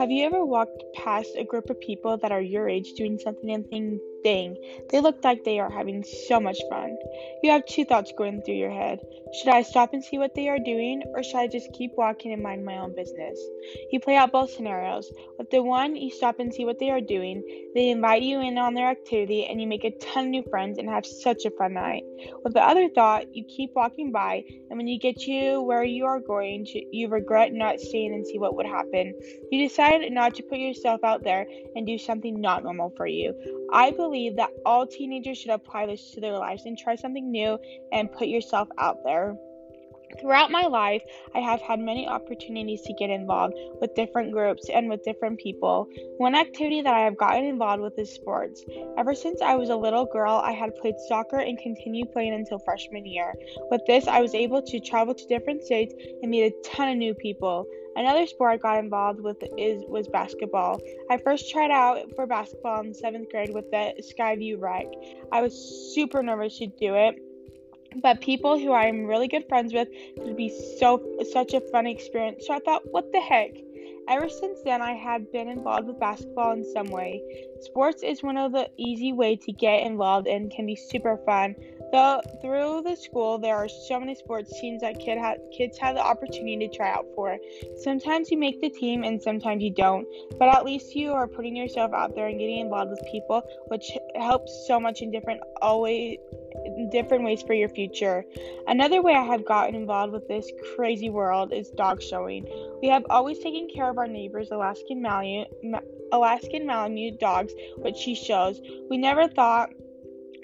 Have you ever walked past a group of people that are your age doing something and think, dang, they look like they are having so much fun? You have two thoughts going through your head. Should I stop and see what they are doing, or should I just keep walking and mind my own business? You play out both scenarios. With the one, you stop and see what they are doing, they invite you in on their activity, and you make a ton of new friends and have such a fun night. With the other thought, you keep walking by, and when you get to where you are going, you regret not staying and see what would happen. You decide not to put yourself out there and do something not normal for you. I believe that all teenagers should apply this to their lives and try something new and put yourself out there. Throughout my life, I have had many opportunities to get involved with different groups and with different people. One activity that I have gotten involved with is sports. Ever since I was a little girl, I had played soccer and continued playing until freshman year. With this, I was able to travel to different states and meet a ton of new people. Another sport I got involved with is was basketball. I first tried out for basketball in seventh grade with the Skyview Rec. I was super nervous to do it, but people who I'm really good friends with would be so such a fun experience. So I thought, what the heck? Ever since then, I have been involved with basketball in some way. Sports is one of the easy way to get involved and can be super fun. Though through the school, there are so many sports teams that kid ha- kids have the opportunity to try out for. Sometimes you make the team and sometimes you don't, but at least you are putting yourself out there and getting involved with people, which helps so much in different always different ways for your future. Another way I have gotten involved with this crazy world is dog showing. We have always taken care of our neighbors' Alaskan Malamute, Alaskan Malamute dogs, which she shows. We never thought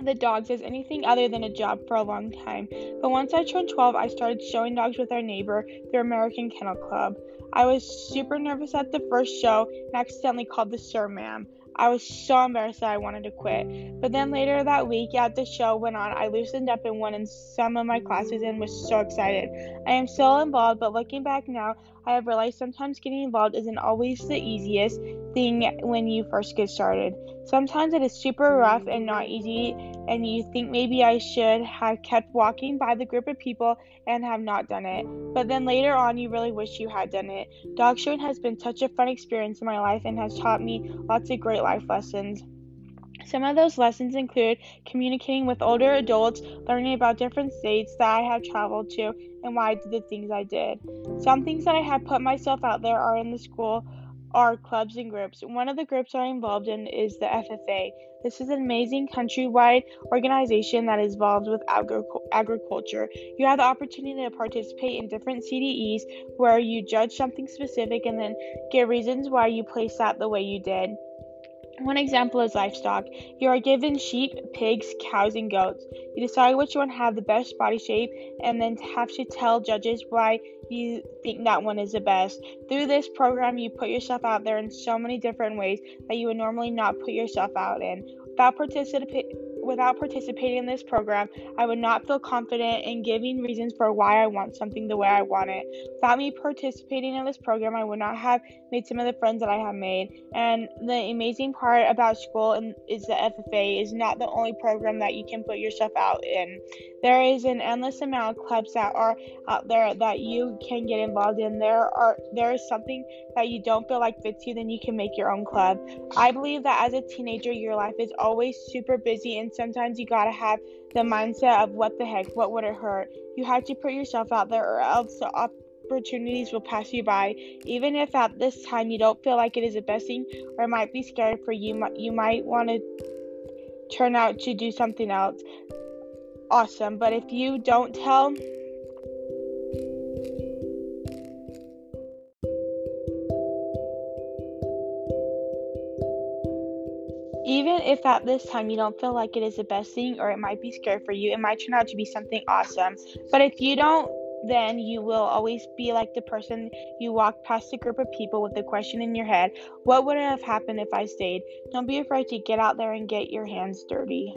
the dogs as anything other than a job for a long time. But once I turned 12, I started showing dogs with our neighbor, the American Kennel Club. I was super nervous at the first show and accidentally called the sir ma'am. I was so embarrassed that I wanted to quit. But then later that week, as the show went on, I loosened up and went in some of my classes and was so excited. I am still involved, but looking back now, I have realized sometimes getting involved isn't always the easiest thing when you first get started. Sometimes it is super rough and not easy, and you think maybe I should have kept walking by the group of people and have not done it. But then later on, you really wish you had done it. Dog showing has been such a fun experience in my life and has taught me lots of great life lessons. Some of those lessons include communicating with older adults, learning about different states that I have traveled to, and why I did the things I did. Some things that I have put myself out there are in the school are clubs and groups. One of the groups I'm involved in is the FFA. This is an amazing countrywide organization that is involved with agri- agriculture. You have the opportunity to participate in different CDEs where you judge something specific and then get reasons why you place that the way you did. One example is livestock. You are given sheep, pigs, cows, and goats. You decide which one have the best body shape and then have to tell judges why you think that one is the best. Through this program, you put yourself out there in so many different ways that you would normally not put yourself out in. Without participating without participating in this program, I would not feel confident in giving reasons for why I want something the way I want it. Without me participating in this program, I would not have made some of the friends that I have made. And the amazing part about school and is the FFA is not the only program that you can put yourself out in. There is an endless amount of clubs that are out there that you can get involved in. There are there is something that you don't feel like fits you, then you can make your own club. I believe that as a teenager, your life is always super busy and sometimes you gotta have the mindset of what the heck, what would it hurt? You have to put yourself out there, or else the opportunities will pass you by. Even if at this time you don't feel like it is the best thing, or it might be scary for you, you might want to turn out to do something else. Awesome, but if you don't tell, Even if at this time you don't feel like it is the best thing or it might be scary for you, it might turn out to be something awesome. But if you don't, then you will always be like the person you walk past a group of people with the question in your head what would have happened if I stayed? Don't be afraid to get out there and get your hands dirty.